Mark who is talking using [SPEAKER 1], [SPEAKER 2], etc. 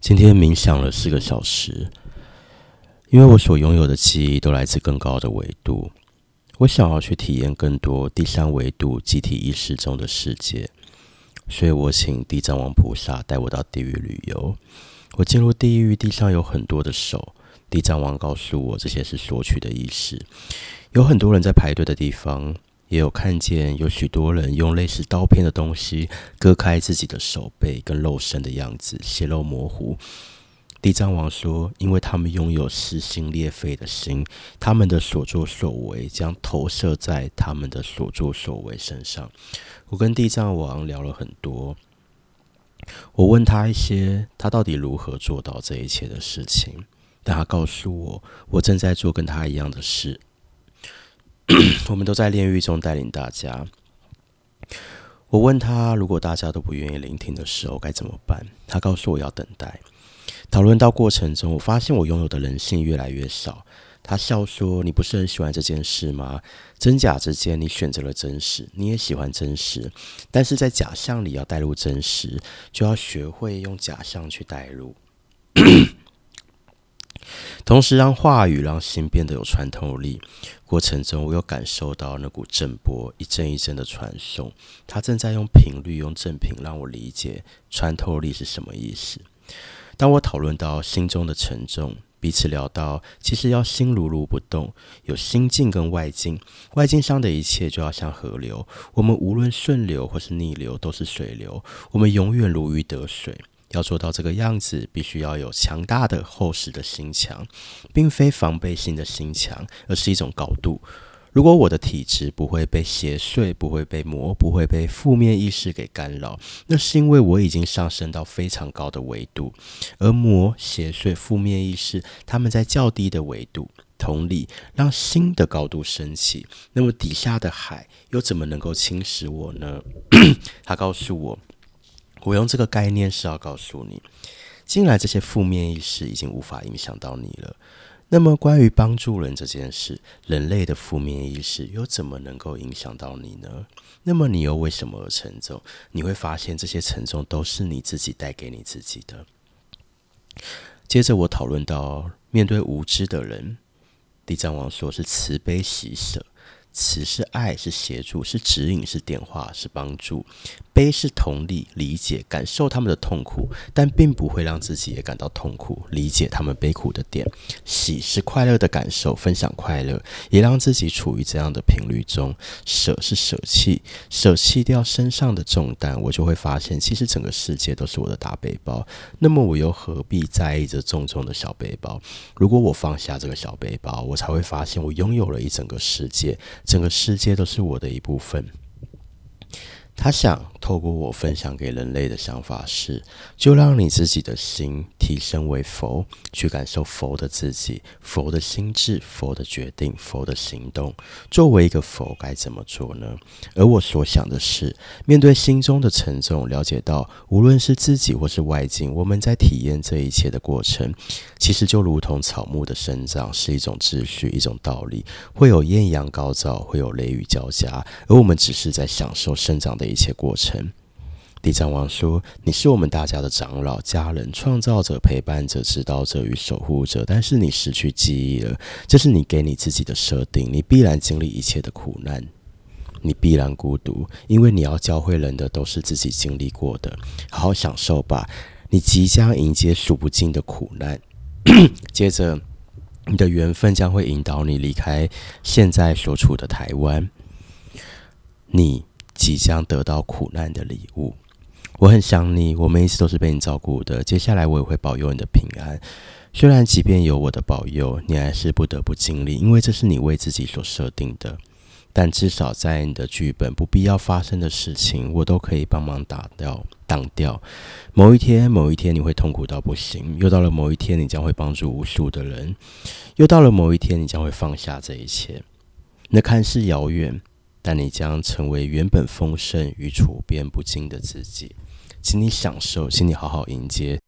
[SPEAKER 1] 今天冥想了四个小时，因为我所拥有的记忆都来自更高的维度。我想要去体验更多第三维度集体意识中的世界，所以我请地藏王菩萨带我到地狱旅游。我进入地狱，地上有很多的手。地藏王告诉我，这些是索取的意识。有很多人在排队的地方，也有看见有许多人用类似刀片的东西割开自己的手背跟肉身的样子，血肉模糊。地藏王说，因为他们拥有撕心裂肺的心，他们的所作所为将投射在他们的所作所为身上。我跟地藏王聊了很多，我问他一些，他到底如何做到这一切的事情，但他告诉我，我正在做跟他一样的事。我们都在炼狱中带领大家。我问他，如果大家都不愿意聆听的时候该怎么办？他告诉我要等待。讨论到过程中，我发现我拥有的人性越来越少。他笑说：“你不是很喜欢这件事吗？真假之间，你选择了真实，你也喜欢真实，但是在假象里要带入真实，就要学会用假象去带入。”同时，让话语让心变得有穿透力。过程中，我又感受到那股震波一阵一阵的传送。他正在用频率、用振频让我理解穿透力是什么意思。当我讨论到心中的沉重，彼此聊到，其实要心如如不动，有心境跟外境。外境上的一切就要像河流，我们无论顺流或是逆流，都是水流，我们永远如鱼得水。要做到这个样子，必须要有强大的、厚实的心墙，并非防备性的心墙，而是一种高度。如果我的体质不会被邪祟、不会被魔、不会被负面意识给干扰，那是因为我已经上升到非常高的维度，而魔、邪祟、负面意识他们在较低的维度。同理，让心的高度升起，那么底下的海又怎么能够侵蚀我呢？他告诉我。我用这个概念是要告诉你，近来这些负面意识已经无法影响到你了。那么，关于帮助人这件事，人类的负面意识又怎么能够影响到你呢？那么，你又为什么而沉重？你会发现，这些沉重都是你自己带给你自己的。接着，我讨论到面对无知的人，地藏王说是慈悲喜舍。慈是爱，是协助，是指引，是点化，是帮助；悲是同理、理解、感受他们的痛苦，但并不会让自己也感到痛苦，理解他们悲苦的点。喜是快乐的感受，分享快乐，也让自己处于这样的频率中。舍是舍弃，舍弃掉身上的重担，我就会发现，其实整个世界都是我的大背包。那么我又何必在意着重重的小背包？如果我放下这个小背包，我才会发现，我拥有了一整个世界。整个世界都是我的一部分。他想透过我分享给人类的想法是：就让你自己的心提升为佛，去感受佛的自己、佛的心智、佛的决定、佛的行动。作为一个佛，该怎么做呢？而我所想的是，面对心中的沉重，了解到无论是自己或是外境，我们在体验这一切的过程，其实就如同草木的生长是一种秩序、一种道理，会有艳阳高照，会有雷雨交加，而我们只是在享受生长的。一切过程，地藏王说：“你是我们大家的长老、家人、创造者、陪伴者、指导者与守护者。但是你失去记忆了，这是你给你自己的设定。你必然经历一切的苦难，你必然孤独，因为你要教会人的都是自己经历过的。好好享受吧，你即将迎接数不尽的苦难。接着，你的缘分将会引导你离开现在所处的台湾。你。”即将得到苦难的礼物，我很想你，我们一直都是被你照顾的。接下来我也会保佑你的平安。虽然即便有我的保佑，你还是不得不经历，因为这是你为自己所设定的。但至少在你的剧本不必要发生的事情，我都可以帮忙打掉、挡掉。某一天，某一天你会痛苦到不行；又到了某一天，你将会帮助无数的人；又到了某一天，你将会放下这一切。那看似遥远。但你将成为原本丰盛与处变不惊的自己，请你享受，请你好好迎接。